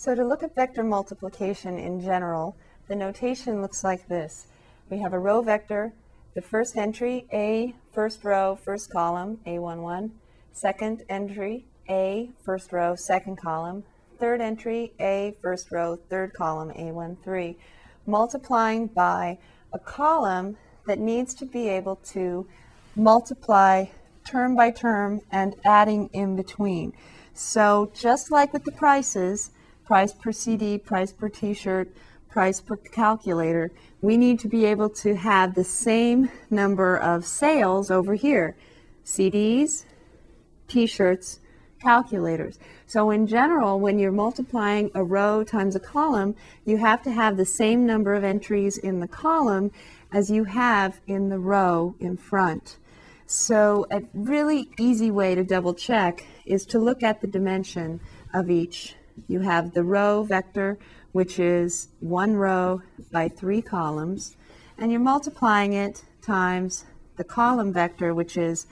So to look at vector multiplication in general, the notation looks like this. We have a row vector, the first entry, A, first row, first column, A11. Second entry, A, first row, second column. Third entry, A, first row, third column, A13. Multiplying by a column that needs to be able to multiply term by term and adding in between. So just like with the prices, price per CD, price per t-shirt, price per calculator, we need to be able to have the same number of sales over here. CDs, t-shirts, calculators. So in general, when you're multiplying a row times a column, you have to have the same number of entries in the column as you have in the row in front. So a really easy way to double check is to look at the dimension of each. You have the row vector, which is one row by three columns, and you're multiplying it times the column vector, which is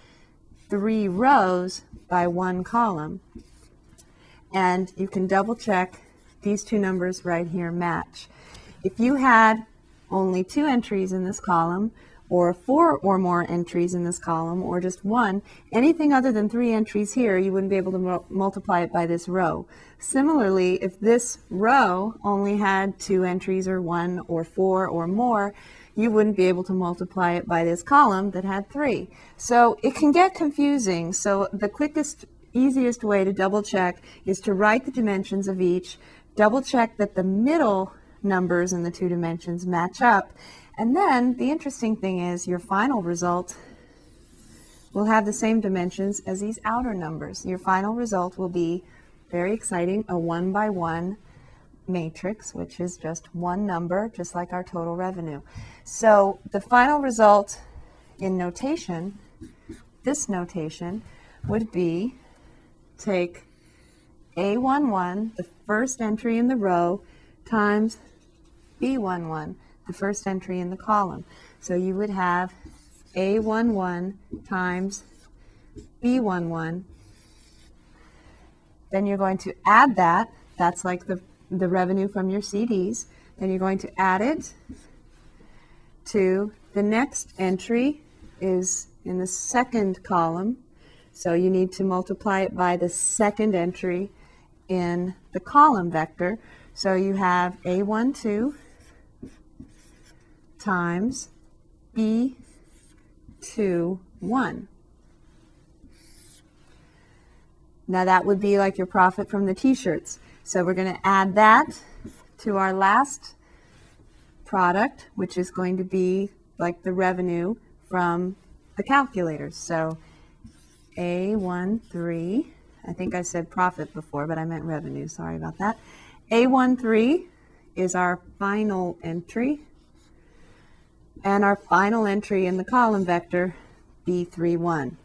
three rows by one column. And you can double check these two numbers right here match. If you had only two entries in this column, or four or more entries in this column, or just one, anything other than three entries here, you wouldn't be able to multiply it by this row. Similarly, if this row only had two entries or one or four or more, you wouldn't be able to multiply it by this column that had three. So it can get confusing. So the quickest, easiest way to double check is to write the dimensions of each, double check that the middle numbers in the two dimensions match up, and then the interesting thing is your final result will have the same dimensions as these outer numbers. Your final result will be very exciting, a one by one matrix, which is just one number, just like our total revenue. So the final result in notation, this notation, would be take A11, the first entry in the row, times B11, the first entry in the column. So you would have A11 times B11. Then you're going to add that. That's like the, the revenue from your CDs. Then you're going to add it to the next entry is in the second column. So you need to multiply it by the second entry in the column vector. So you have A12 times B2, 1. Now that would be like your profit from the t-shirts. So we're going to add that to our last product, which is going to be like the revenue from the calculators. So A13, I think I said profit before, but I meant revenue. Sorry about that. A13 is our final entry and our final entry in the column vector, B31.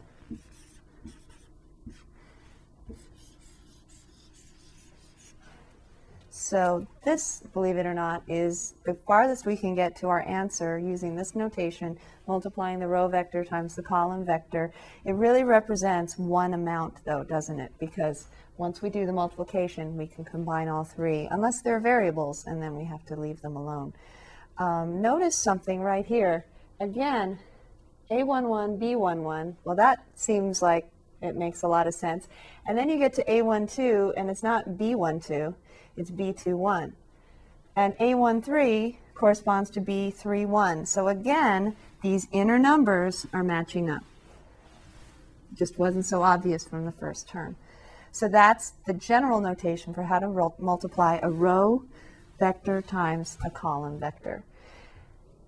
So this, believe it or not, is the farthest we can get to our answer using this notation, multiplying the row vector times the column vector. It really represents one amount though, doesn't it? Because once we do the multiplication, we can combine all three, unless they're variables, and then we have to leave them alone um, notice something right here. Again, A11, B11, well, that seems like it makes a lot of sense. And then you get to A12, and it's not B12, it's B21. And A13 corresponds to B31. So again, these inner numbers are matching up. Just wasn't so obvious from the first term. So that's the general notation for how to multiply a row vector times a column vector.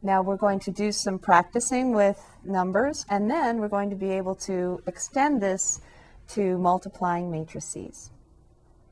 Now we're going to do some practicing with numbers, and then we're going to be able to extend this to multiplying matrices.